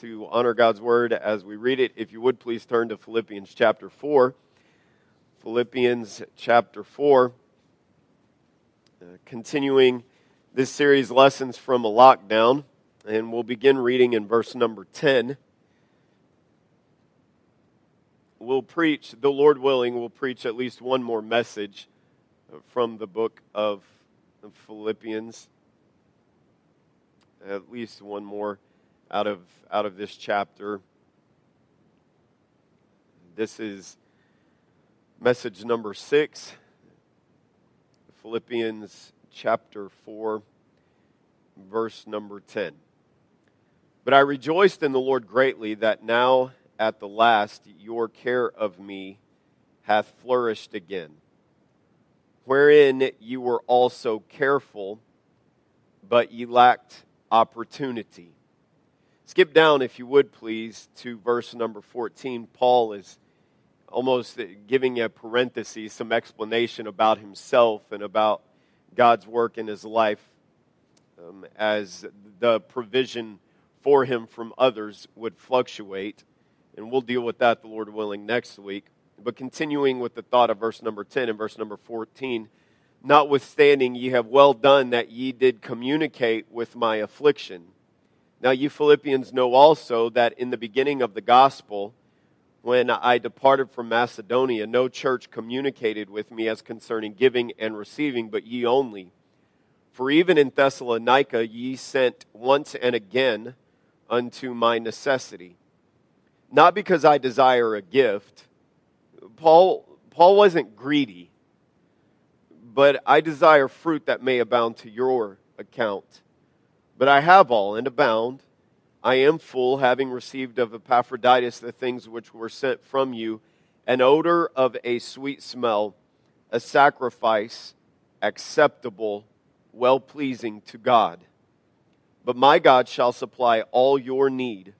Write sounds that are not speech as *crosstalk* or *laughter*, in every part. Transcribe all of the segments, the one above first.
to honor God's word as we read it. If you would please turn to Philippians chapter 4. Philippians chapter 4. Uh, continuing this series, Lessons from a Lockdown, and we'll begin reading in verse number 10. We'll preach, the Lord willing, we'll preach at least one more message from the book of Philippians at least one more out of out of this chapter. This is message number 6 Philippians chapter 4 verse number 10. But I rejoiced in the Lord greatly that now at the last your care of me hath flourished again, wherein you were also careful, but ye lacked opportunity. Skip down, if you would please, to verse number 14. Paul is almost giving a parenthesis, some explanation about himself and about God's work in his life um, as the provision for him from others would fluctuate. And we'll deal with that, the Lord willing, next week. But continuing with the thought of verse number 10 and verse number 14 Notwithstanding, ye have well done that ye did communicate with my affliction. Now, you Philippians know also that in the beginning of the gospel, when I departed from Macedonia, no church communicated with me as concerning giving and receiving, but ye only. For even in Thessalonica ye sent once and again unto my necessity. Not because I desire a gift. Paul, Paul wasn't greedy but I desire fruit that may abound to your account. But I have all and abound. I am full, having received of Epaphroditus the things which were sent from you an odor of a sweet smell, a sacrifice acceptable, well pleasing to God. But my God shall supply all your need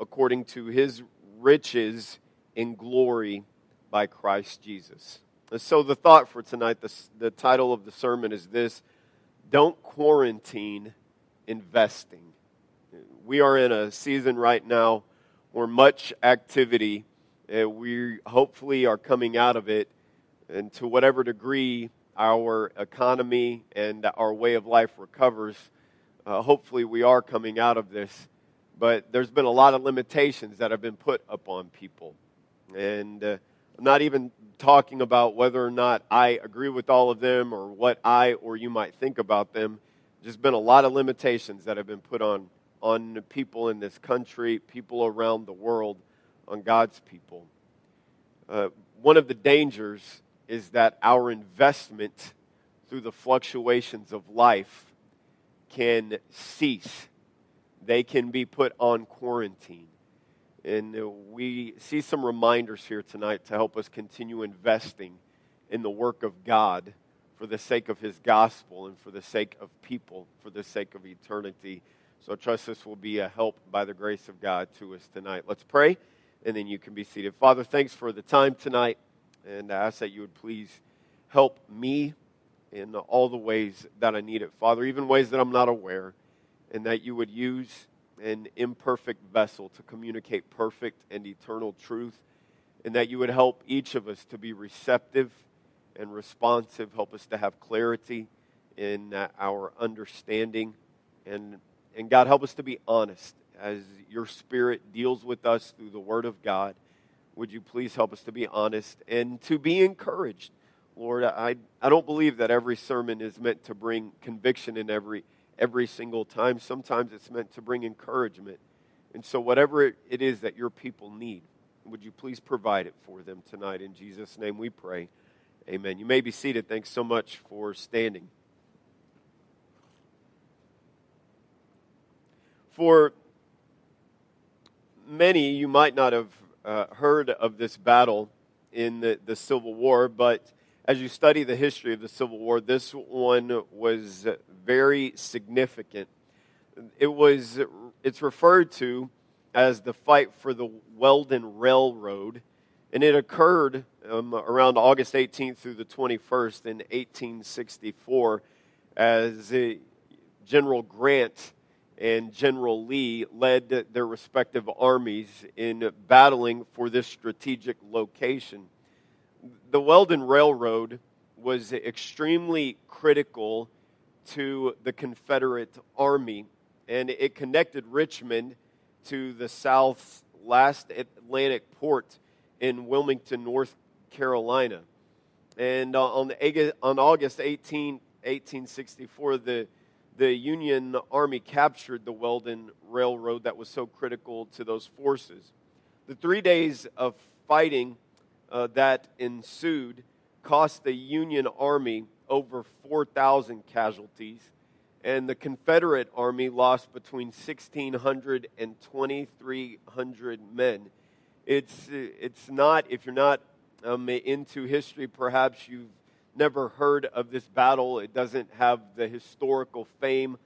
according to his riches in glory by Christ Jesus. So, the thought for tonight, the, the title of the sermon is this Don't Quarantine Investing. We are in a season right now where much activity, uh, we hopefully are coming out of it, and to whatever degree our economy and our way of life recovers, uh, hopefully we are coming out of this. But there's been a lot of limitations that have been put upon people. And uh, I'm not even talking about whether or not I agree with all of them or what I or you might think about them. There's been a lot of limitations that have been put on on people in this country, people around the world, on God's people. Uh, one of the dangers is that our investment through the fluctuations of life can cease. They can be put on quarantine. And uh, we see some reminders here tonight to help us continue investing in the work of God for the sake of His gospel and for the sake of people, for the sake of eternity. So I trust this will be a help by the grace of God to us tonight. Let's pray, and then you can be seated. Father, thanks for the time tonight, and I ask that you would please help me in all the ways that I need it, Father, even ways that I'm not aware, and that you would use an imperfect vessel to communicate perfect and eternal truth, and that you would help each of us to be receptive and responsive, help us to have clarity in uh, our understanding, and, and God, help us to be honest as your Spirit deals with us through the Word of God. Would you please help us to be honest and to be encouraged? Lord, I, I don't believe that every sermon is meant to bring conviction in every every single time. Sometimes it's meant to bring encouragement. And so, whatever it is that your people need, would you please provide it for them tonight? In Jesus' name we pray. Amen. You may be seated. Thanks so much for standing. For many, you might not have uh, heard of this battle in the, the Civil War, but as you study the history of the Civil War, this one was very significant. It was, it's referred to as the fight for the Weldon Railroad, and it occurred um, around August 18th through the 21st in 1864 as General Grant and General Lee led their respective armies in battling for this strategic location. The Weldon Railroad was extremely critical to the Confederate Army, and it connected Richmond to the South's last Atlantic port in Wilmington, North Carolina. And uh, on, the, on August 18, 1864, the, the Union Army captured the Weldon Railroad that was so critical to those forces. The three days of fighting uh, that ensued cost the Union Army over 4,000 casualties, and the Confederate Army lost between 1,600 and 2,300 men. It's, it's not, if you're not um, into history, perhaps you've never heard of this battle. It doesn't have the historical fame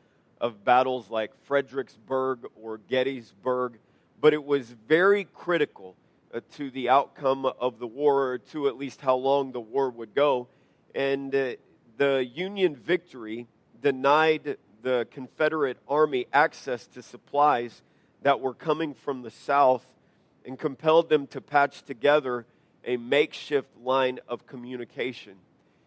of battles like Fredericksburg or Gettysburg, but it was very critical uh, to the outcome of the war, or to at least how long the war would go. And uh, the Union victory denied the Confederate Army access to supplies that were coming from the South and compelled them to patch together a makeshift line of communication.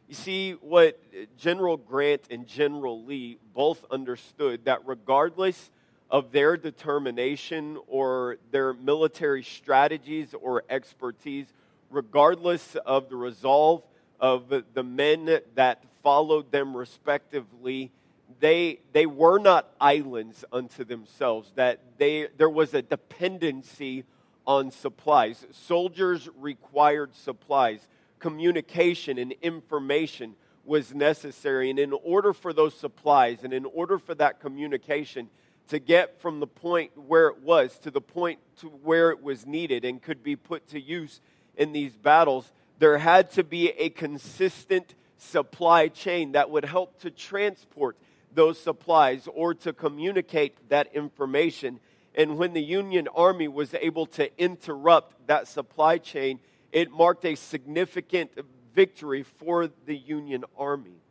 You see, what General Grant and General Lee both understood that regardless of their determination or their military strategies or expertise, regardless of the resolve of the men that followed them respectively, they, they were not islands unto themselves, that they, there was a dependency on supplies. Soldiers required supplies. Communication and information was necessary. And in order for those supplies and in order for that communication to get from the point where it was to the point to where it was needed and could be put to use in these battles, there had to be a consistent supply chain that would help to transport those supplies or to communicate that information and when the Union Army was able to interrupt that supply chain, it marked a significant victory for the Union Army.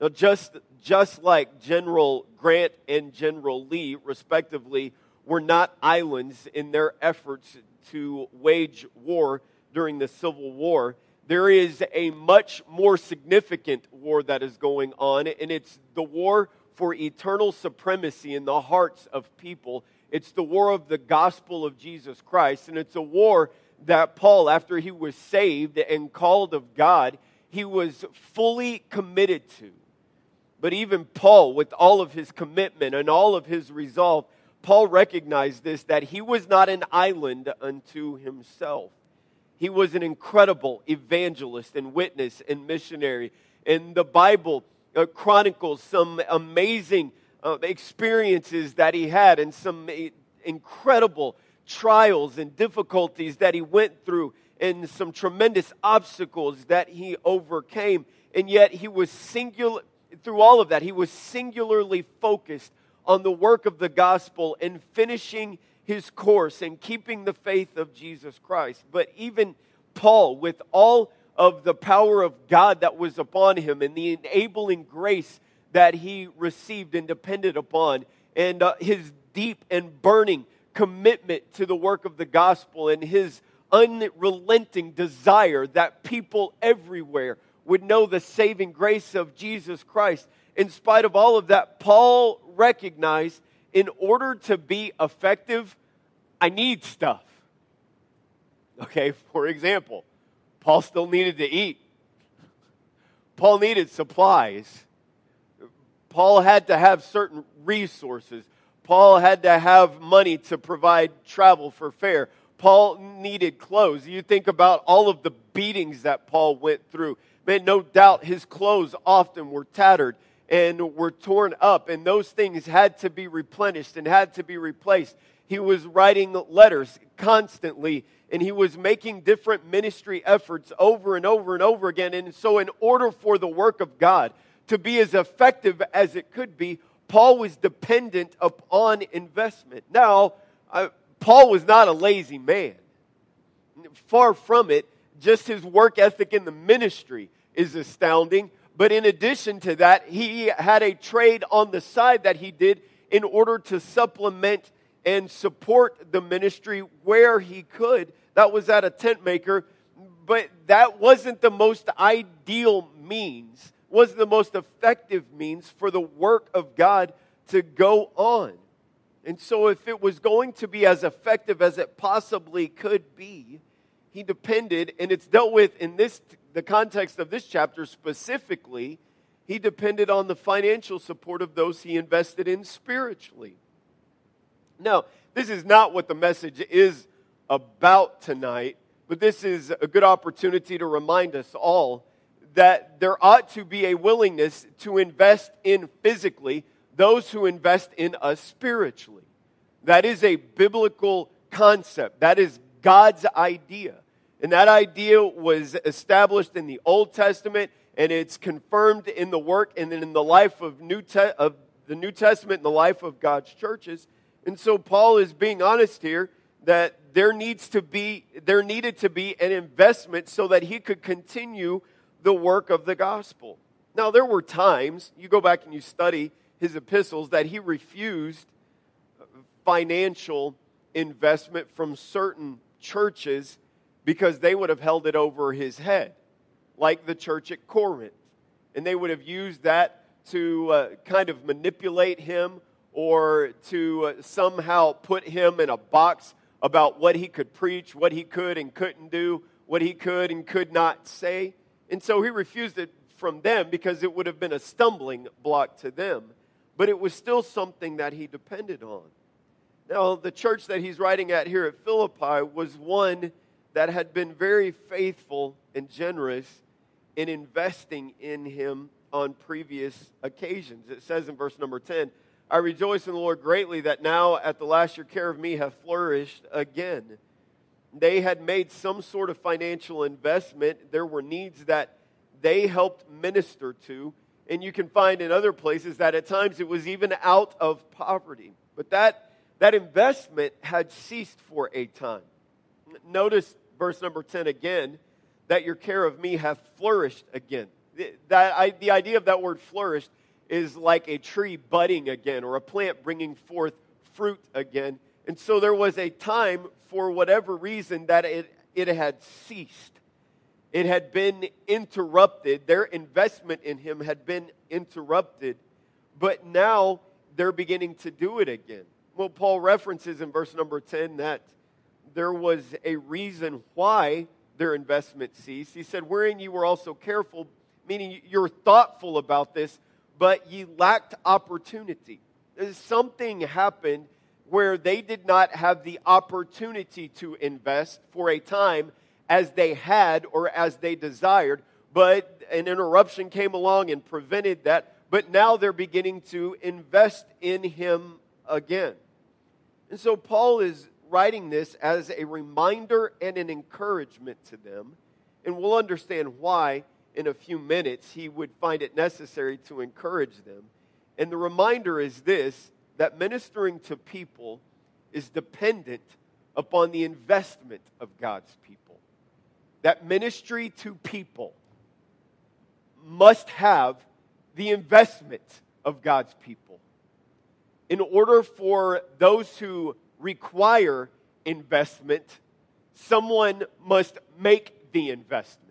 Now, just, just like General Grant and General Lee, respectively, were not islands in their efforts to wage war during the Civil War, there is a much more significant war that is going on, and it's the war for eternal supremacy in the hearts of people it's the war of the gospel of Jesus Christ, and it's a war that Paul, after he was saved and called of God, he was fully committed to. But even Paul, with all of his commitment and all of his resolve, Paul recognized this that he was not an island unto himself. He was an incredible evangelist and witness and missionary. And the Bible uh, chronicles some amazing uh, experiences that he had and some incredible trials and difficulties that he went through and some tremendous obstacles that he overcame. And yet he was singular, through all of that, he was singularly focused on the work of the gospel and finishing his course and keeping the faith of Jesus Christ. But even Paul, with all of the power of God that was upon him and the enabling grace that he received and depended upon, and uh, his deep and burning commitment to the work of the gospel, and his unrelenting desire that people everywhere would know the saving grace of Jesus Christ. In spite of all of that, Paul recognized in order to be effective, I need stuff. Okay, for example, Paul still needed to eat. Paul needed supplies. Paul had to have certain resources. Paul had to have money to provide travel for fare. Paul needed clothes. You think about all of the beatings that Paul went through. Man, no doubt his clothes often were tattered and were torn up, and those things had to be replenished and had to be replaced. He was writing letters constantly, and he was making different ministry efforts over and over and over again. And so, in order for the work of God to be as effective as it could be, Paul was dependent upon investment. Now, uh, Paul was not a lazy man. Far from it, just his work ethic in the ministry is astounding. But in addition to that, he had a trade on the side that he did in order to supplement and support the ministry where he could. That was at a tent maker, but that wasn't the most ideal means, wasn't the most effective means for the work of God to go on. And so, if it was going to be as effective as it possibly could be, he depended, and it's dealt with in this the context of this chapter specifically. He depended on the financial support of those he invested in spiritually. Now, this is not what the message is about tonight, but this is a good opportunity to remind us all that there ought to be a willingness to invest in physically those who invest in us spiritually. That is a biblical concept. That is God's idea. And that idea was established in the Old Testament and it's confirmed in the work and in the life of, New Te- of the New Testament and the life of God's churches. And so Paul is being honest here that there needs to be there needed to be an investment so that he could continue the work of the gospel. Now there were times, you go back and you study his epistles that he refused financial investment from certain churches because they would have held it over his head, like the church at Corinth. And they would have used that to uh, kind of manipulate him or to uh, somehow put him in a box about what he could preach, what he could and couldn't do, what he could and could not say. And so he refused it from them because it would have been a stumbling block to them but it was still something that he depended on. Now, the church that he's writing at here at Philippi was one that had been very faithful and generous in investing in him on previous occasions. It says in verse number 10, I rejoice in the Lord greatly that now at the last your care of me have flourished again. They had made some sort of financial investment. There were needs that they helped minister to and you can find in other places that at times it was even out of poverty. But that, that investment had ceased for a time. Notice verse number 10 again that your care of me hath flourished again. That, I, the idea of that word flourished is like a tree budding again or a plant bringing forth fruit again. And so there was a time, for whatever reason, that it, it had ceased. It had been interrupted. Their investment in him had been interrupted, but now they're beginning to do it again. Well, Paul references in verse number 10 that there was a reason why their investment ceased. He said, Wherein you were also careful, meaning you're thoughtful about this, but ye lacked opportunity. Something happened where they did not have the opportunity to invest for a time as they had or as they desired, but an interruption came along and prevented that. But now they're beginning to invest in him again. And so Paul is writing this as a reminder and an encouragement to them. And we'll understand why in a few minutes he would find it necessary to encourage them. And the reminder is this that ministering to people is dependent upon the investment of God's people that ministry to people must have the investment of God's people. In order for those who require investment, someone must make the investment.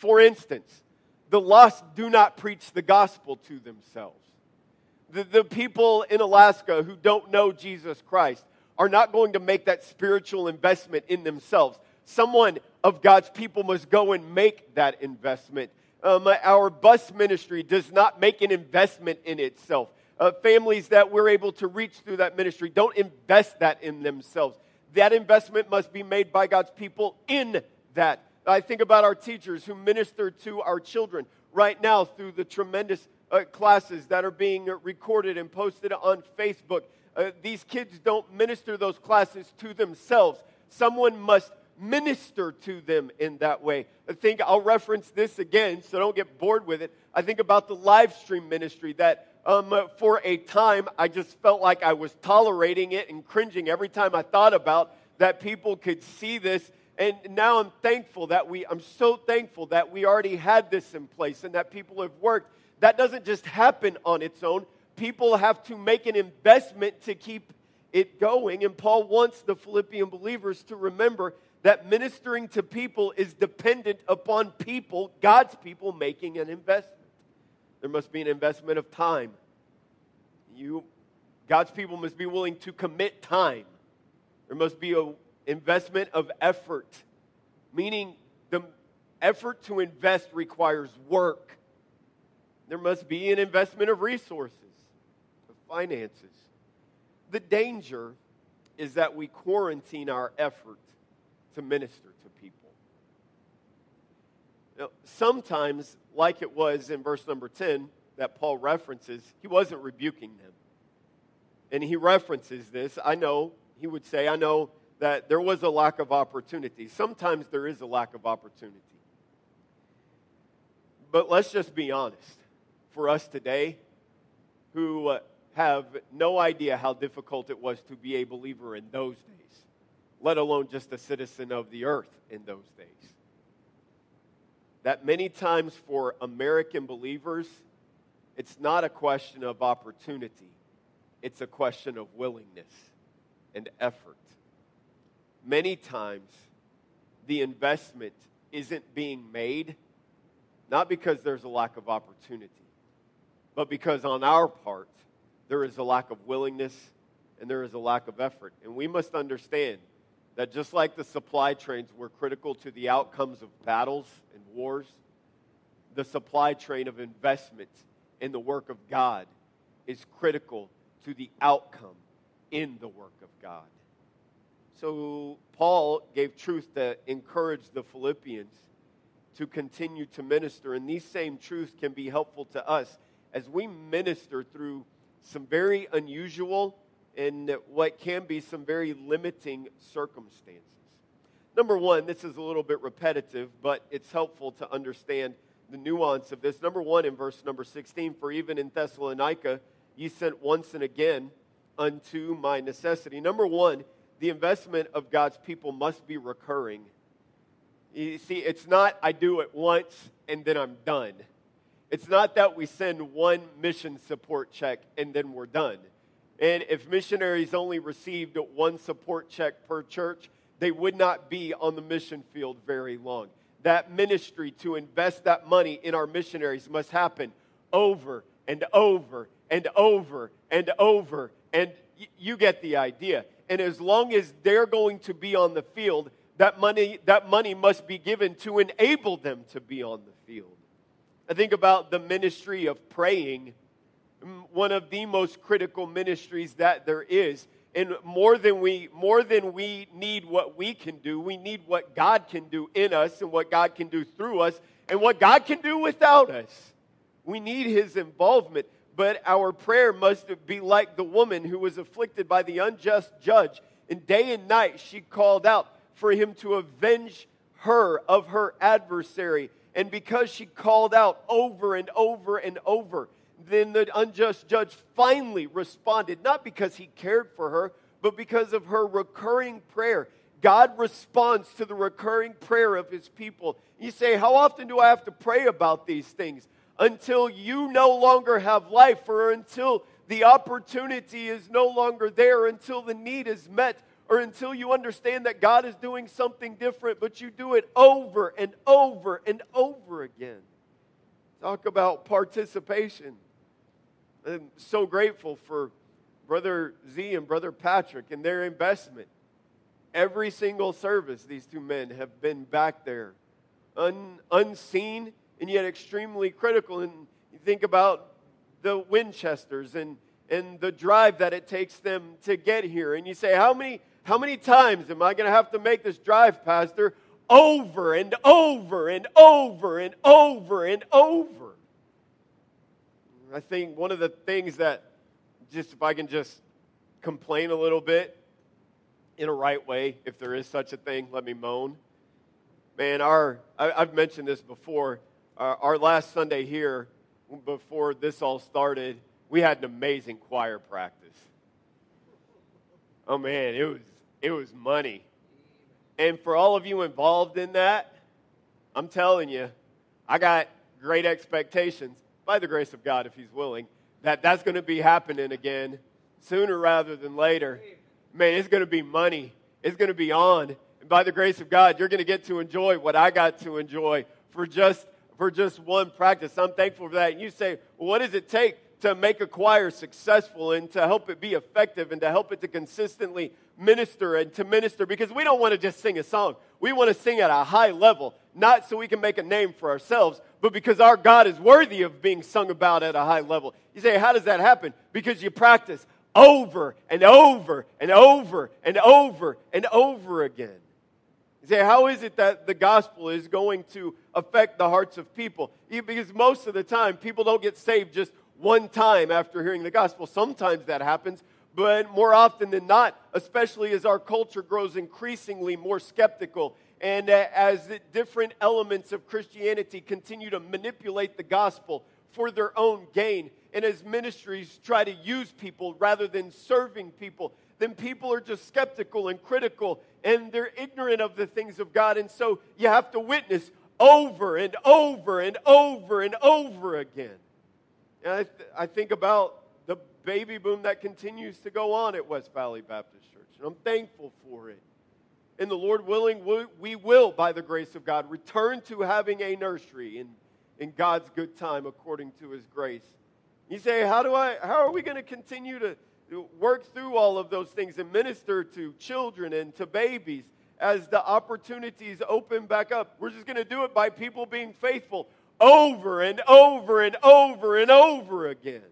For instance, the lost do not preach the gospel to themselves. The, the people in Alaska who don't know Jesus Christ are not going to make that spiritual investment in themselves someone of God's people must go and make that investment. Um, our bus ministry does not make an investment in itself. Uh, families that we're able to reach through that ministry don't invest that in themselves. That investment must be made by God's people in that. I think about our teachers who minister to our children right now through the tremendous uh, classes that are being recorded and posted on Facebook. Uh, these kids don't minister those classes to themselves. Someone must minister to them in that way. I think I'll reference this again, so don't get bored with it. I think about the live stream ministry that um, for a time I just felt like I was tolerating it and cringing every time I thought about that people could see this. And now I'm thankful that we, I'm so thankful that we already had this in place and that people have worked. That doesn't just happen on its own. people have to make an investment to keep it going. And Paul wants the Philippian believers to remember that ministering to people is dependent upon people, God's people, making an investment. There must be an investment of time. You, God's people must be willing to commit time. There must be an investment of effort, meaning the effort to invest requires work. There must be an investment of resources, of finances. The danger is that we quarantine our effort to minister to people. Now, sometimes, like it was in verse number 10 that Paul references, he wasn't rebuking them. And he references this. I know, he would say, I know that there was a lack of opportunity. Sometimes there is a lack of opportunity. But let's just be honest. For us today, who uh, have no idea how difficult it was to be a believer in those days, let alone just a citizen of the earth in those days. That many times for American believers, it's not a question of opportunity, it's a question of willingness and effort. Many times, the investment isn't being made, not because there's a lack of opportunity, but because on our part, there is a lack of willingness and there is a lack of effort. And we must understand that just like the supply trains were critical to the outcomes of battles and wars, the supply train of investment in the work of God is critical to the outcome in the work of God. So, Paul gave truth to encourage the Philippians to continue to minister, and these same truths can be helpful to us as we minister through some very unusual and what can be some very limiting circumstances. Number one, this is a little bit repetitive, but it's helpful to understand the nuance of this. Number one, in verse number 16, for even in Thessalonica, ye sent once and again unto my necessity. Number one, the investment of God's people must be recurring. You see, it's not I do it once and then I'm done. It's not that we send one mission support check and then we're done. And if missionaries only received one support check per church, they would not be on the mission field very long. That ministry to invest that money in our missionaries must happen over and over and over and over. And you get the idea. And as long as they're going to be on the field, that money, that money must be given to enable them to be on the field. I think about the ministry of praying one of the most critical ministries that there is. And more than we more than we need what we can do, we need what God can do in us and what God can do through us and what God can do without us. We need his involvement, but our prayer must be like the woman who was afflicted by the unjust judge. And day and night she called out for him to avenge her of her adversary. And because she called out over and over and over, then the unjust judge finally responded, not because he cared for her, but because of her recurring prayer. God responds to the recurring prayer of his people. You say, How often do I have to pray about these things? Until you no longer have life, or until the opportunity is no longer there, until the need is met, or until you understand that God is doing something different, but you do it over and over and over again. Talk about participation. I'm so grateful for Brother Z and Brother Patrick and their investment. Every single service, these two men have been back there, un, unseen and yet extremely critical. And you think about the Winchesters and, and the drive that it takes them to get here. And you say, how many, how many times am I going to have to make this drive, Pastor? Over and over and over and over and over. I think one of the things that, just if I can just complain a little bit in a right way, if there is such a thing, let me moan. Man, our, I, have mentioned this before. Our, our last Sunday here, before this all started, we had an amazing choir practice. Oh man, it was it was money. And for all of you involved in that, I'm telling you, I got great expectations by the grace of God, if He's willing. that that's going to be happening again sooner rather than later. Man, it's going to be money. It's going to be on. And by the grace of God, you're going to get to enjoy what I got to enjoy for just for just one practice. I'm thankful for that. And you say, what does it take to make a choir successful and to help it be effective and to help it to consistently minister and to minister? Because we don't want to just sing a song. We want to sing at a high level, not so we can make a name for ourselves, but because our God is worthy of being sung about at a high level. You say, how does that happen? Because you practice over and over and over and over and over again. You say, how is it that the gospel is going to affect the hearts of people? Because most of the time, people don't get saved just one time after hearing the gospel. Sometimes that happens, but more often than not, especially as our culture grows increasingly more skeptical and uh, as different elements of Christianity continue to manipulate the gospel for their own gain, and as ministries try to use people rather than serving people, then people are just skeptical and critical and they're ignorant of the things of God. And so you have to witness over and over and over and over again. And I, th- I think about the baby boom that continues to go on at West Valley Baptist Church, and I'm thankful for it. And the Lord willing, we, we will, by the grace of God, return to having a nursery in, in God's good time according to his grace. You say, how do I, how are we going to continue to work through all of those things and minister to children and to babies as the opportunities open back up? We're just going to do it by people being faithful over and over and over and over again.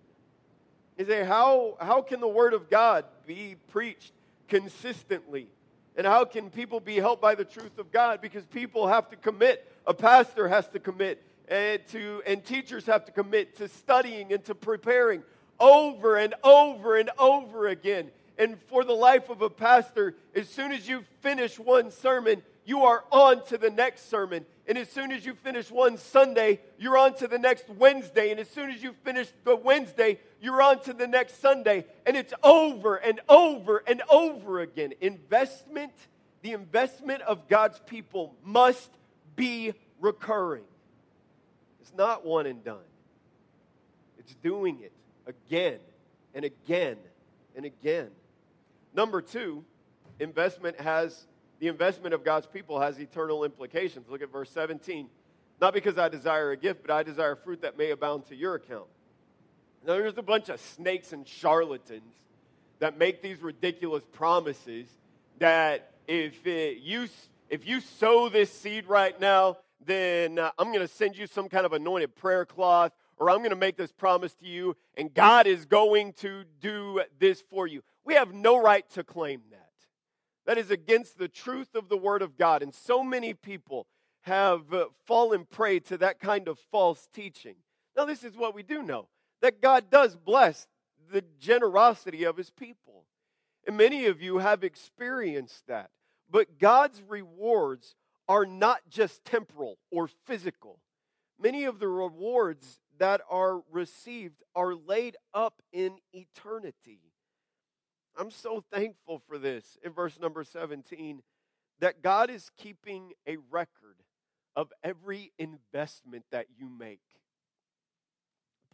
You say, how, how can the Word of God be preached consistently? And how can people be helped by the truth of God? Because people have to commit. A pastor has to commit and to and teachers have to commit to studying and to preparing over and over and over again. And for the life of a pastor, as soon as you finish one sermon, you are on to the next sermon. And as soon as you finish one Sunday, you're on to the next Wednesday. And as soon as you finish the Wednesday, you're on to the next Sunday. And it's over and over and over again. Investment, the investment of God's people must be recurring. It's not one and done, it's doing it again and again and again. Number two, investment has the investment of God's people has eternal implications. Look at verse 17. Not because I desire a gift, but I desire fruit that may abound to your account. Now, there's a bunch of snakes and charlatans that make these ridiculous promises that if it, you, if you sow this seed right now, then uh, I'm going to send you some kind of anointed prayer cloth, or I'm going to make this promise to you, and God is going to do this for you. We have no right to claim that. That is against the truth of the Word of God. And so many people have uh, fallen prey to that kind of false teaching. Now, this is what we do know that God does bless the generosity of His people. And many of you have experienced that. But God's rewards are not just temporal or physical. Many of the rewards that are received are laid up in eternity. I'm so thankful for this in verse number 17 that God is keeping a record of every investment that you make.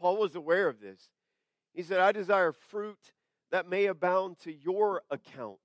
Paul was aware of this. He said, I desire fruit that may abound to your account,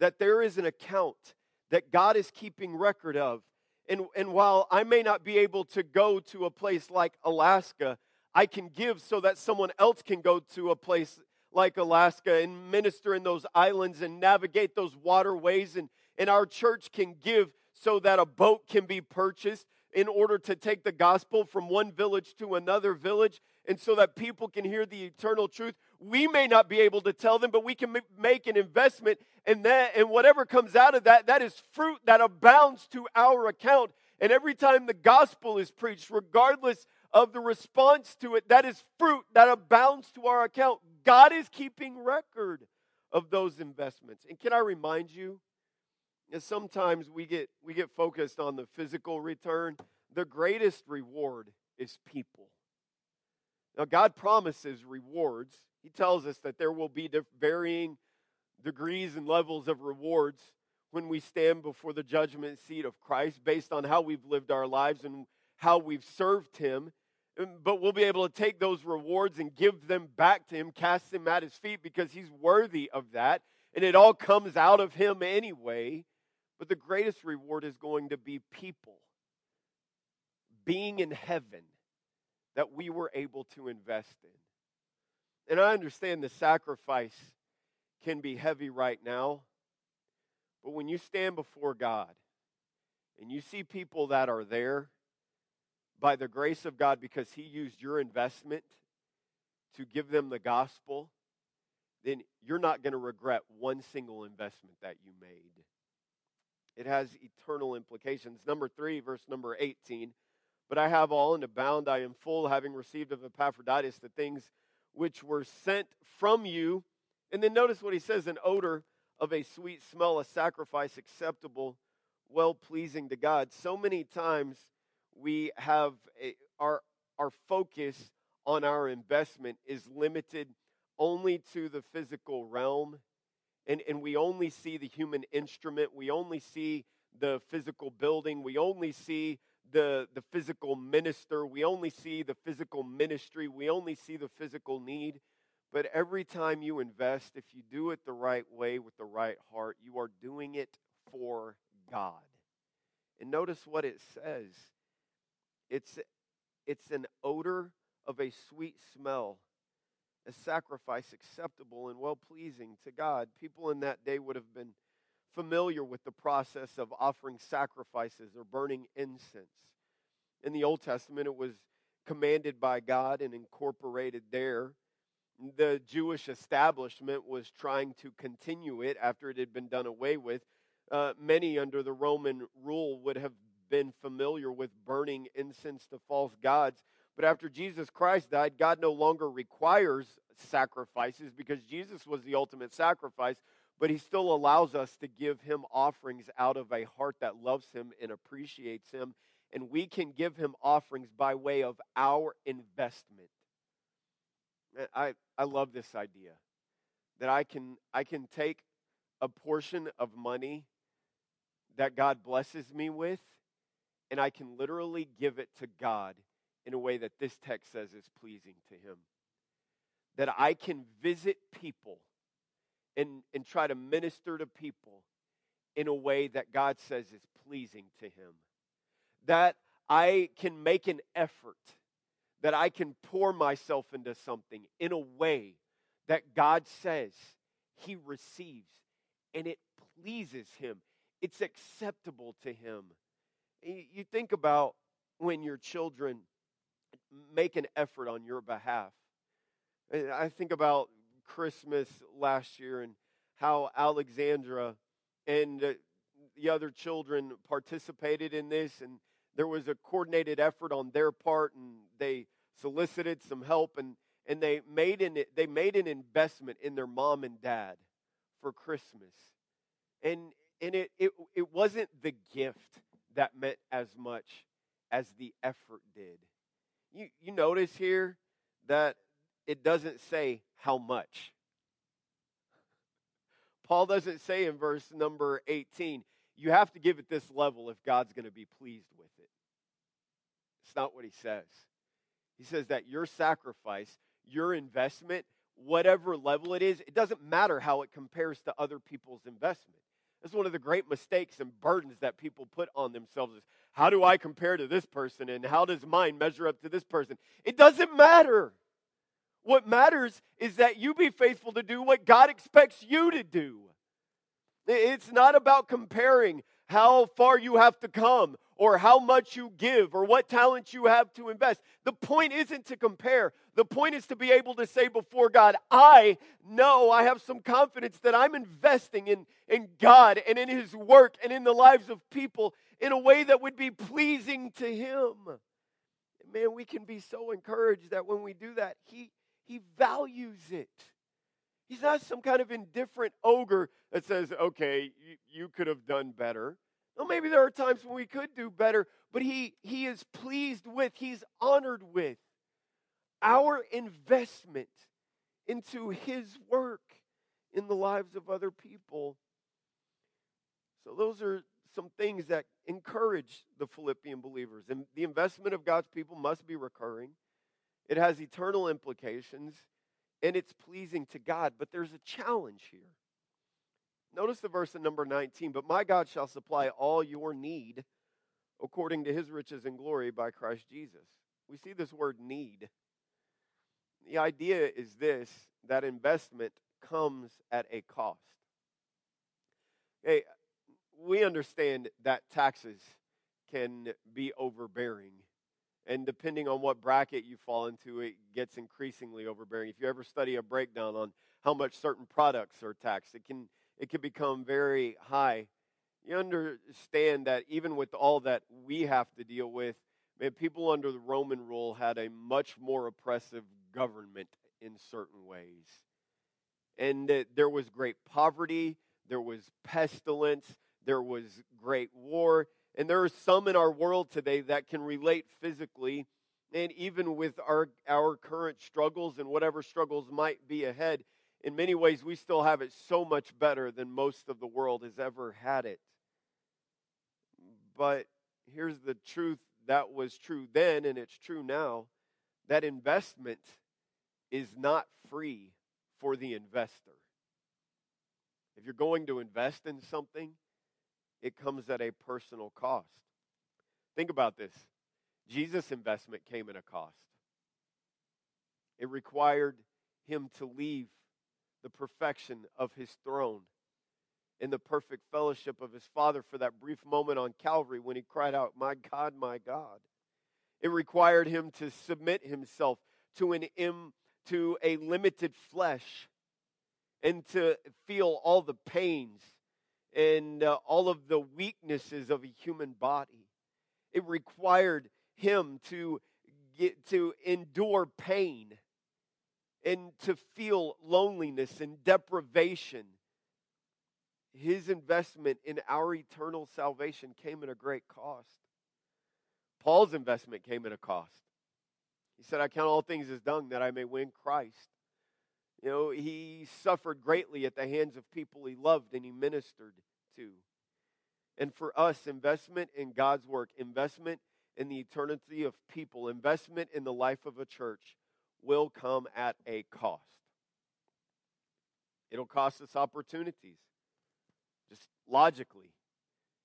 that there is an account that God is keeping record of. And, and while I may not be able to go to a place like Alaska, I can give so that someone else can go to a place like Alaska and minister in those islands and navigate those waterways. And, and our church can give so that a boat can be purchased in order to take the gospel from one village to another village and so that people can hear the eternal truth. We may not be able to tell them, but we can make an investment, and that and whatever comes out of that, that is fruit that abounds to our account. And every time the gospel is preached, regardless of the response to it, that is fruit that abounds to our account. God is keeping record of those investments. And can I remind you, sometimes we get we get focused on the physical return. The greatest reward is people. Now, God promises rewards. He tells us that there will be varying degrees and levels of rewards when we stand before the judgment seat of Christ based on how we've lived our lives and how we've served Him. but we'll be able to take those rewards and give them back to him, cast them at his feet because he's worthy of that. And it all comes out of him anyway. But the greatest reward is going to be people being in heaven that we were able to invest in. And I understand the sacrifice can be heavy right now, but when you stand before God and you see people that are there by the grace of God because He used your investment to give them the gospel, then you're not going to regret one single investment that you made. It has eternal implications. Number three, verse number 18. But I have all and abound. I am full, having received of Epaphroditus the things which were sent from you. And then notice what he says an odor of a sweet smell, a sacrifice acceptable, well pleasing to God. So many times we have a, our, our focus on our investment is limited only to the physical realm. And, and we only see the human instrument. We only see the physical building. We only see the, the physical minister. We only see the physical ministry. We only see the physical need. But every time you invest, if you do it the right way with the right heart, you are doing it for God. And notice what it says it's, it's an odor of a sweet smell, a sacrifice acceptable and well pleasing to God. People in that day would have been familiar with the process of offering sacrifices or burning incense. In the Old Testament, it was commanded by God and incorporated there. The Jewish establishment was trying to continue it after it had been done away with. Uh, many under the Roman rule would have been familiar with burning incense to false gods. But after Jesus Christ died, God no longer requires sacrifices because Jesus was the ultimate sacrifice but he still allows us to give him offerings out of a heart that loves him and appreciates him. And we can give him offerings by way of our investment. I, I love this idea that I can, I can take a portion of money that God blesses me with, and I can literally give it to God in a way that this text says is pleasing to him. That I can visit people and, and try to minister to people in a way that God says is pleasing to Him. That I can make an effort, that I can pour myself into something in a way that God says He receives and it pleases Him. It's acceptable to Him. You think about when your children make an effort on your behalf. I think about Christmas last year and how Alexandra and the other children participated in this, and there was a coordinated effort on their part, and they solicited some help, and, and they made an they made an investment in their mom and dad for Christmas, and and it it, it wasn't the gift that meant as much as the effort did. You you notice here that it doesn't say how much. Paul doesn't say in verse number 18, you have to give it this level if God's going to be pleased with it. It's not what he says. He says that your sacrifice, your investment, whatever level it is, it doesn't matter how it compares to other people's investment. That's one of the great mistakes and burdens that people put on themselves is how do I compare to this person and how does mine measure up to this person? It doesn't matter. What matters is that you be faithful to do what God expects you to do. It's not about comparing how far you have to come or how much you give or what talent you have to invest. The point isn't to compare. The point is to be able to say before God, I know I have some confidence that I'm investing in, in God and in His work and in the lives of people in a way that would be pleasing to Him. Man, we can be so encouraged that when we do that, He he values it. He's not some kind of indifferent ogre that says, okay, you, you could have done better. Well, maybe there are times when we could do better, but he, he is pleased with, he's honored with our investment into his work in the lives of other people. So, those are some things that encourage the Philippian believers. And the investment of God's people must be recurring. It has eternal implications, and it's pleasing to God. But there's a challenge here. Notice the verse in number 19 But my God shall supply all your need according to his riches and glory by Christ Jesus. We see this word need. The idea is this that investment comes at a cost. Hey, we understand that taxes can be overbearing. And depending on what bracket you fall into, it gets increasingly overbearing. If you ever study a breakdown on how much certain products are taxed, it can, it can become very high. You understand that even with all that we have to deal with, man, people under the Roman rule had a much more oppressive government in certain ways. And there was great poverty, there was pestilence, there was great war. And there are some in our world today that can relate physically. And even with our, our current struggles and whatever struggles might be ahead, in many ways, we still have it so much better than most of the world has ever had it. But here's the truth that was true then, and it's true now that investment is not free for the investor. If you're going to invest in something, it comes at a personal cost. Think about this Jesus' investment came at a cost. It required him to leave the perfection of his throne in the perfect fellowship of his Father for that brief moment on Calvary when he cried out, My God, my God. It required him to submit himself to, an Im, to a limited flesh and to feel all the pains and uh, all of the weaknesses of a human body. It required him to get to endure pain and to feel loneliness and deprivation. His investment in our eternal salvation came at a great cost. Paul's investment came at a cost. He said, I count all things as dung that I may win Christ. You know, he suffered greatly at the hands of people he loved and he ministered And for us, investment in God's work, investment in the eternity of people, investment in the life of a church will come at a cost. It'll cost us opportunities, just logically.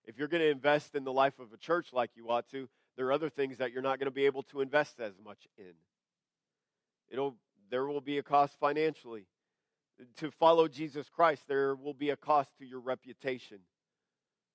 If you're going to invest in the life of a church like you ought to, there are other things that you're not going to be able to invest as much in. It'll there will be a cost financially. To follow Jesus Christ, there will be a cost to your reputation.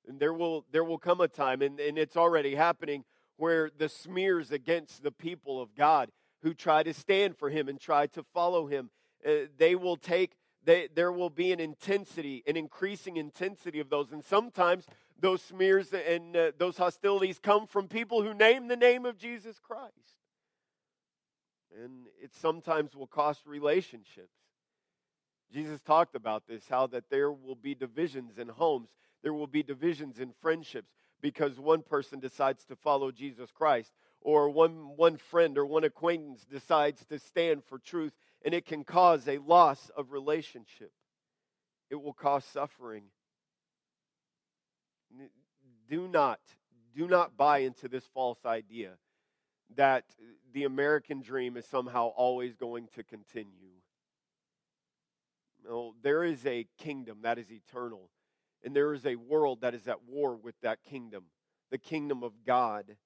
And there will, there will come a time, and, and it's already happening, where the smears against the people of God who try to stand for him and try to follow him, uh, they will take, they, there will be an intensity, an increasing intensity of those. And sometimes those smears and uh, those hostilities come from people who name the name of Jesus Christ. And it sometimes will cost relationships. Jesus talked about this how that there will be divisions in homes, there will be divisions in friendships because one person decides to follow Jesus Christ, or one, one friend or one acquaintance decides to stand for truth, and it can cause a loss of relationship. It will cause suffering. Do not, do not buy into this false idea that the American dream is somehow always going to continue. There is a kingdom that is eternal, and there is a world that is at war with that kingdom, the kingdom of God.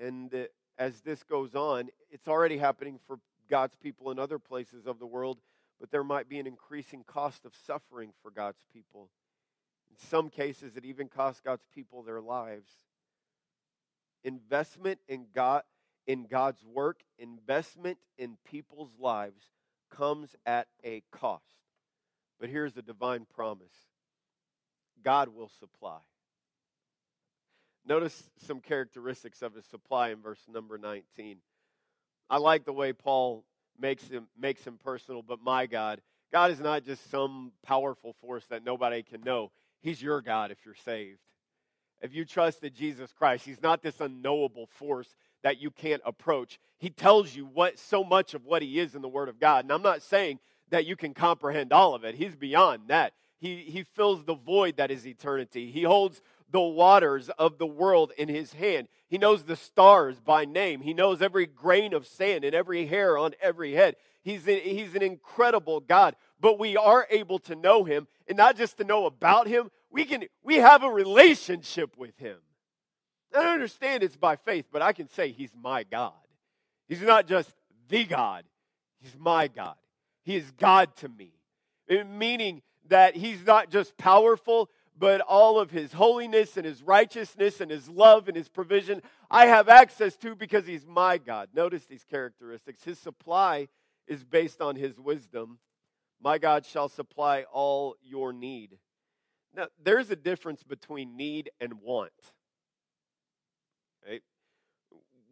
And as this goes on, it's already happening for God's people in other places of the world, but there might be an increasing cost of suffering for God's people. In some cases, it even costs God's people their lives investment in God in God's work, investment in people's lives comes at a cost. But here's the divine promise. God will supply. Notice some characteristics of his supply in verse number 19. I like the way Paul makes him makes him personal, but my God, God is not just some powerful force that nobody can know. He's your God if you're saved if you trusted Jesus Christ, He's not this unknowable force that you can't approach. He tells you what so much of what He is in the Word of God. And I'm not saying that you can comprehend all of it. He's beyond that. He, he fills the void that is eternity. He holds the waters of the world in his hand. He knows the stars by name. He knows every grain of sand and every hair on every head. He's, he's an incredible God. But we are able to know him, and not just to know about him, we, can, we have a relationship with him. I understand it's by faith, but I can say he's my God. He's not just the God, he's my God. He is God to me. Meaning that he's not just powerful, but all of his holiness and his righteousness and his love and his provision I have access to because he's my God. Notice these characteristics. His supply is based on his wisdom. My God shall supply all your need. Now, there's a difference between need and want.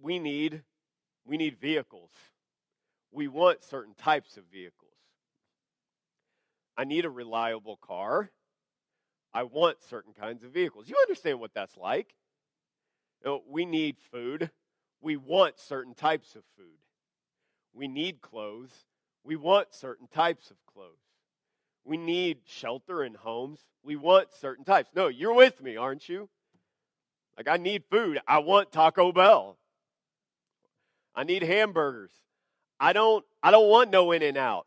We need we need vehicles. We want certain types of vehicles. I need a reliable car. I want certain kinds of vehicles. You understand what that's like. You know, we need food. We want certain types of food. We need clothes. We want certain types of clothes. We need shelter and homes. We want certain types. No, you're with me, aren't you? Like, I need food. I want Taco Bell. I need hamburgers. I don't, I don't want no In-N-Out.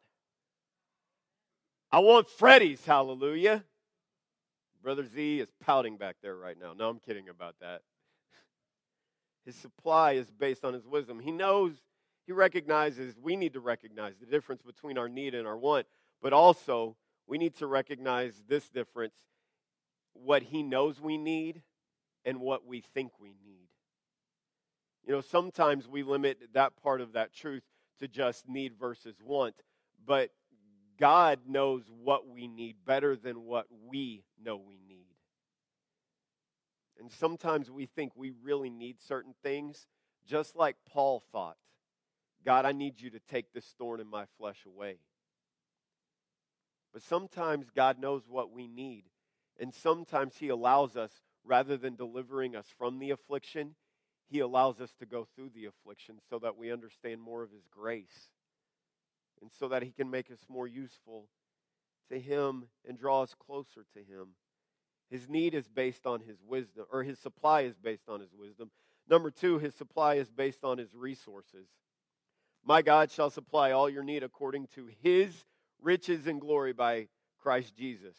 I want Freddy's, hallelujah. Brother Z is pouting back there right now. No, I'm kidding about that. His supply is based on his wisdom. He knows, he recognizes, we need to recognize the difference between our need and our want, but also we need to recognize this difference what he knows we need and what we think we need. You know, sometimes we limit that part of that truth to just need versus want, but God knows what we need better than what we know we need. And sometimes we think we really need certain things, just like Paul thought God, I need you to take this thorn in my flesh away. But sometimes God knows what we need. And sometimes He allows us, rather than delivering us from the affliction, He allows us to go through the affliction so that we understand more of His grace and so that He can make us more useful to Him and draw us closer to Him. His need is based on His wisdom, or His supply is based on His wisdom. Number two, His supply is based on His resources. My God shall supply all your need according to His riches and glory by Christ Jesus.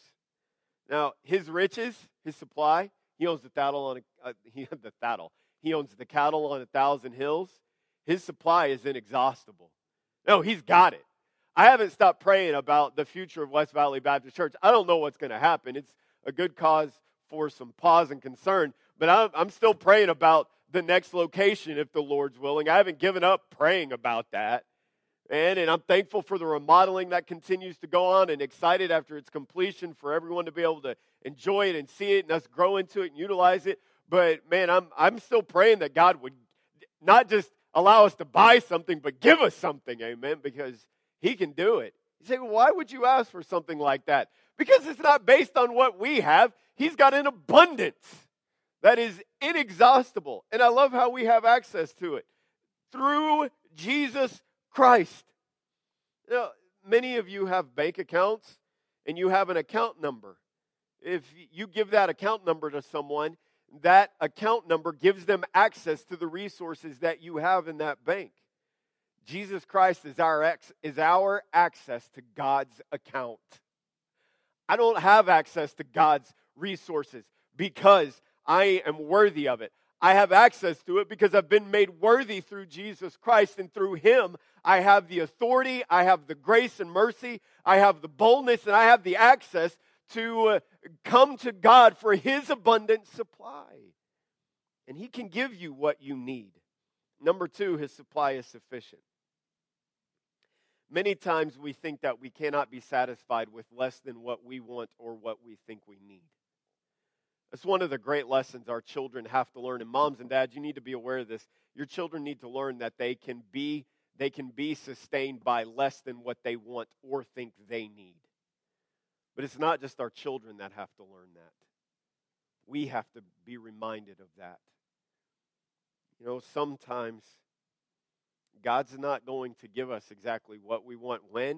Now, His riches, His supply, He owns the cattle on a, uh, *laughs* he, the cattle. He owns the cattle on a thousand hills. His supply is inexhaustible. No, He's got it. I haven't stopped praying about the future of West Valley Baptist Church. I don't know what's going to happen. It's a good cause for some pause and concern, but I'm, I'm still praying about the next location if the Lord's willing. I haven't given up praying about that. And, and I'm thankful for the remodeling that continues to go on and excited after its completion for everyone to be able to enjoy it and see it and us grow into it and utilize it. But man, I'm, I'm still praying that God would not just allow us to buy something, but give us something, amen, because he can do it. You say, why would you ask for something like that? Because it's not based on what we have. He's got an abundance that is inexhaustible. And I love how we have access to it through Jesus Christ. You know, many of you have bank accounts and you have an account number. If you give that account number to someone, that account number gives them access to the resources that you have in that bank. Jesus Christ is our, ex, is our access to God's account. I don't have access to God's resources because I am worthy of it. I have access to it because I've been made worthy through Jesus Christ, and through Him, I have the authority, I have the grace and mercy, I have the boldness, and I have the access to uh, come to God for His abundant supply. And He can give you what you need. Number two, His supply is sufficient. Many times we think that we cannot be satisfied with less than what we want or what we think we need. That's one of the great lessons our children have to learn. And moms and dads, you need to be aware of this. Your children need to learn that they can be they can be sustained by less than what they want or think they need. But it's not just our children that have to learn that. We have to be reminded of that. You know, sometimes God's not going to give us exactly what we want when,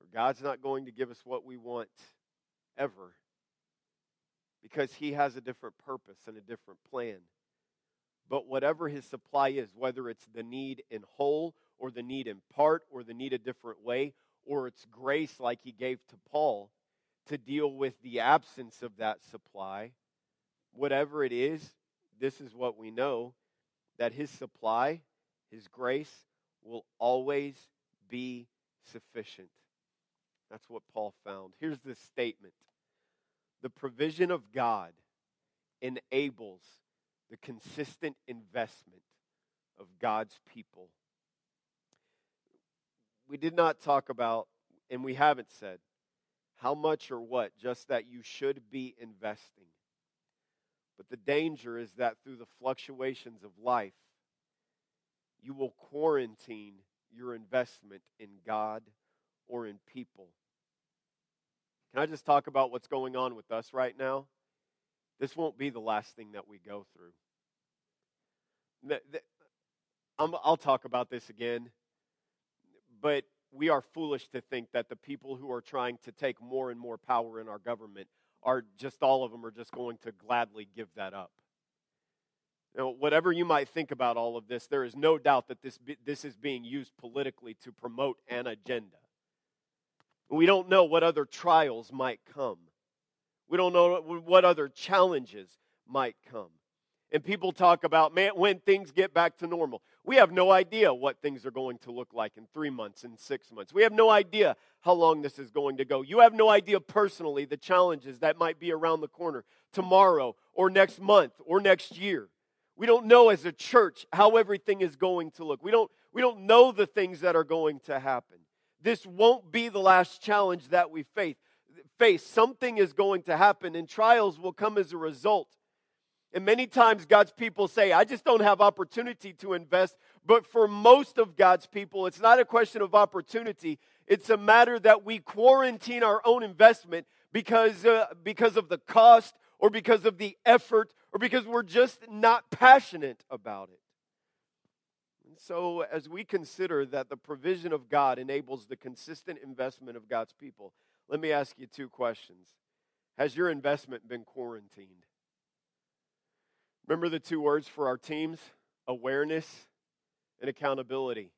or God's not going to give us what we want ever. Because He has a different purpose and a different plan. But whatever His supply is, whether it's the need in whole or the need in part or the need a different way, or it's grace like He gave to Paul to deal with the absence of that supply, whatever it is, this is what we know that His supply, His grace, will always be sufficient. That's what Paul found. Here's the statement The provision of God enables the consistent investment of God's people. We did not talk about, and we haven't said, how much or what, just that you should be investing. But the danger is that through the fluctuations of life, you will quarantine your investment in God or in people. Can I just talk about what's going on with us right now? This won't be the last thing that we go through. I'll talk about this again, but we are foolish to think that the people who are trying to take more and more power in our government are just all of them are just going to gladly give that up. Now, whatever you might think about all of this, there is no doubt that this, this is being used politically to promote an agenda. We don't know what other trials might come. We don't know what other challenges might come. And people talk about, man, when things get back to normal. We have no idea what things are going to look like in three months, in six months. We have no idea how long this is going to go. You have no idea personally the challenges that might be around the corner tomorrow or next month or next year. We don't know as a church how everything is going to look. We don't, we don't know the things that are going to happen. This won't be the last challenge that we face. Face something is going to happen, and trials will come as a result. And many times God's people say, I just don't have opportunity to invest. But for most of God's people, it's not a question of opportunity. It's a matter that we quarantine our own investment because, uh, because of the cost or because of the effort or because we're just not passionate about it. So, as we consider that the provision of God enables the consistent investment of God's people, let me ask you two questions. Has your investment been quarantined? Remember the two words for our teams awareness and accountability.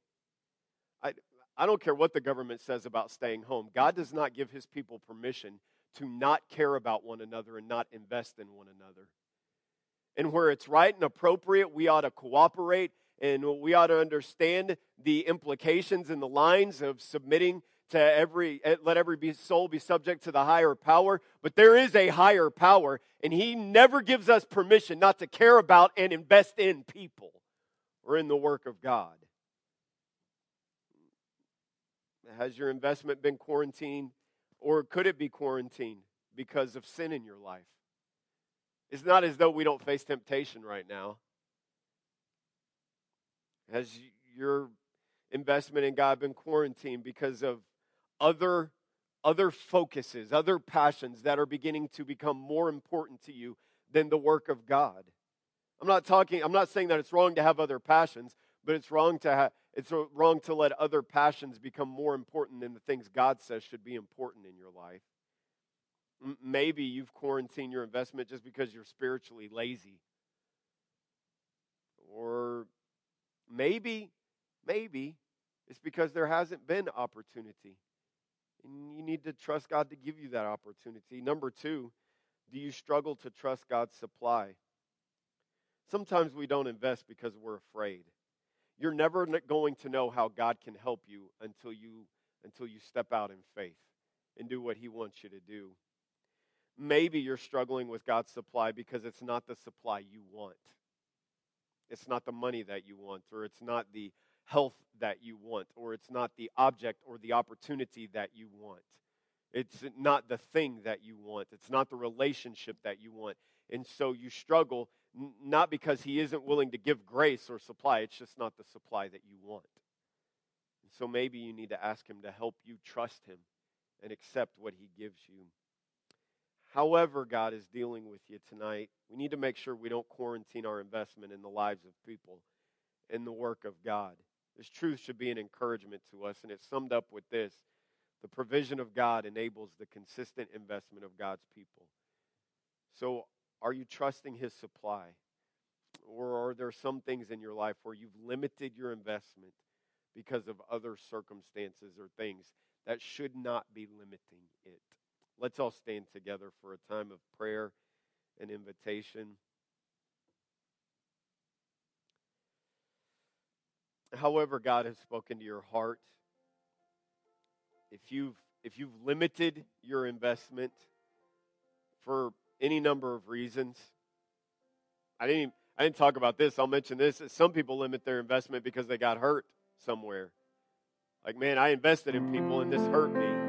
I, I don't care what the government says about staying home. God does not give his people permission to not care about one another and not invest in one another. And where it's right and appropriate, we ought to cooperate and we ought to understand the implications and the lines of submitting to every eh, let every soul be subject to the higher power. But there is a higher power and he never gives us permission not to care about and invest in people or in the work of god. Has your investment been quarantined or could it be quarantined because of sin in your life? It's not as though we don't face temptation right now has your investment in god been quarantined because of other, other focuses, other passions that are beginning to become more important to you than the work of God. I'm not talking, I'm not saying that it's wrong to have other passions, but it's wrong to it's wrong to let other passions become more important than the things God says should be important in your life. Maybe you've quarantined your investment just because you're spiritually lazy. Or maybe, maybe it's because there hasn't been opportunity. And you need to trust God to give you that opportunity. Number two, do you struggle to trust God's supply? Sometimes we don't invest because we're afraid. You're never going to know how God can help you until you until you step out in faith and do what he wants you to do. Maybe you're struggling with God's supply because it's not the supply you want. It's not the money that you want or it's not the health that you want, or it's not the object or the opportunity that you want. It's not the thing that you want. It's not the relationship that you want. And so you struggle not because he isn't willing to give grace or supply, it's just not the supply that you want. And so maybe you need to ask him to help you trust him and accept what he gives you. However, God is dealing with you tonight, we need to make sure we don't quarantine our investment in the lives of people in the work of God. This truth should be an encouragement to us, and it's summed up with this the provision of God enables the consistent investment of God's people. So, are you trusting His supply? Or are there some things in your life where you've limited your investment because of other circumstances or things that should not be limiting it? Let's all stand together for a time of prayer and invitation. However, God has spoken to your heart, if you've if you've limited your investment for any number of reasons, I didn't I didn't talk about this. I'll mention this. Some people limit their investment because they got hurt somewhere. Like, man, I invested in people and this hurt me.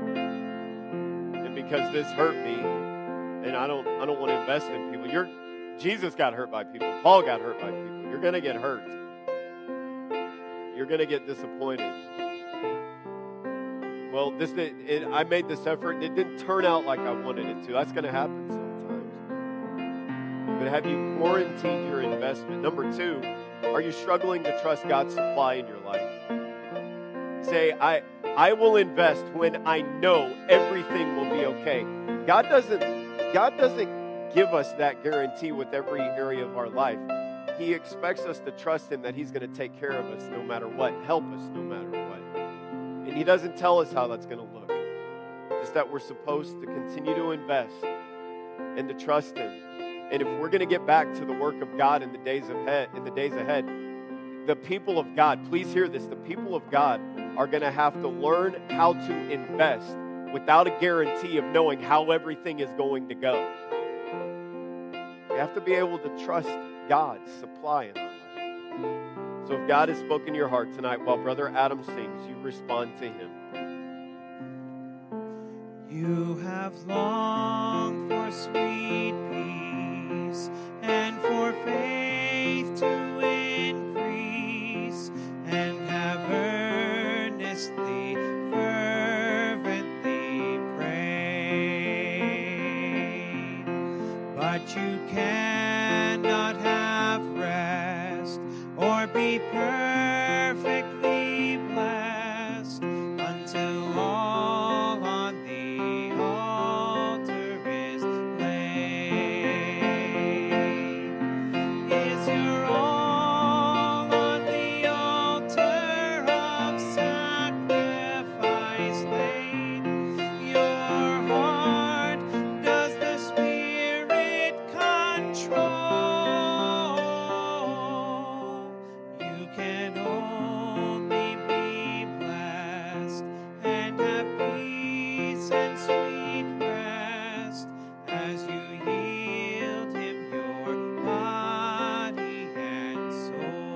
Because this hurt me, and I don't I don't want to invest in people. You're Jesus got hurt by people. Paul got hurt by people. You're going to get hurt. You're going to get disappointed. Well, this it, I made this effort. and It didn't turn out like I wanted it to. That's going to happen sometimes. but have you quarantined your investment? Number two, are you struggling to trust God's supply in your life? Say, I, I will invest when I know everything will be okay. God doesn't, God doesn't give us that guarantee with every area of our life. He expects us to trust Him that He's going to take care of us no matter what, help us no matter what. And He doesn't tell us how that's going to look. Just that we're supposed to continue to invest and to trust Him and if we're going to get back to the work of God in the days ahead, in the days ahead, the people of God, please hear this, the people of God are going to have to learn how to invest without a guarantee of knowing how everything is going to go. We have to be able to trust God's supply in our life. So if God has spoken your heart tonight while Brother Adam sings, you respond to him. You have longed for sweet peace and for faith to you cannot have rest or be perfectly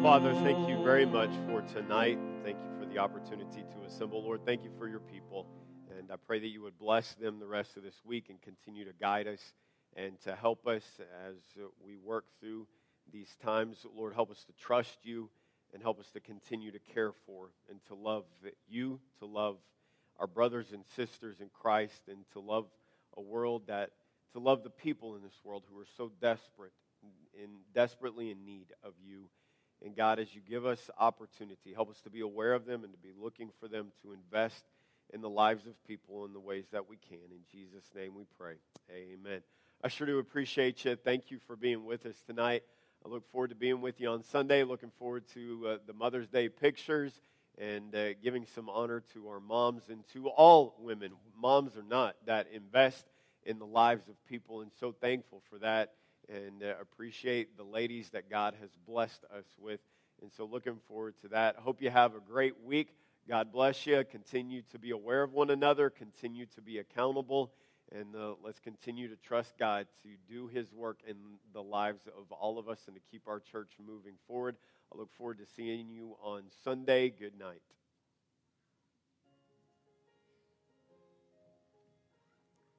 Father, thank you very much for tonight. Thank you for the opportunity to assemble. Lord, thank you for your people. And I pray that you would bless them the rest of this week and continue to guide us and to help us as we work through these times. Lord, help us to trust you and help us to continue to care for and to love you, to love our brothers and sisters in Christ, and to love a world that, to love the people in this world who are so desperate, in desperately in need of you. And God, as you give us opportunity, help us to be aware of them and to be looking for them to invest in the lives of people in the ways that we can. In Jesus' name we pray. Amen. I sure do appreciate you. Thank you for being with us tonight. I look forward to being with you on Sunday. Looking forward to uh, the Mother's Day pictures and uh, giving some honor to our moms and to all women, moms or not, that invest in the lives of people. And so thankful for that and uh, appreciate the ladies that God has blessed us with. And so looking forward to that. Hope you have a great week. God bless you. Continue to be aware of one another, continue to be accountable, and uh, let's continue to trust God to do His work in the lives of all of us and to keep our church moving forward. I look forward to seeing you on Sunday. Good night.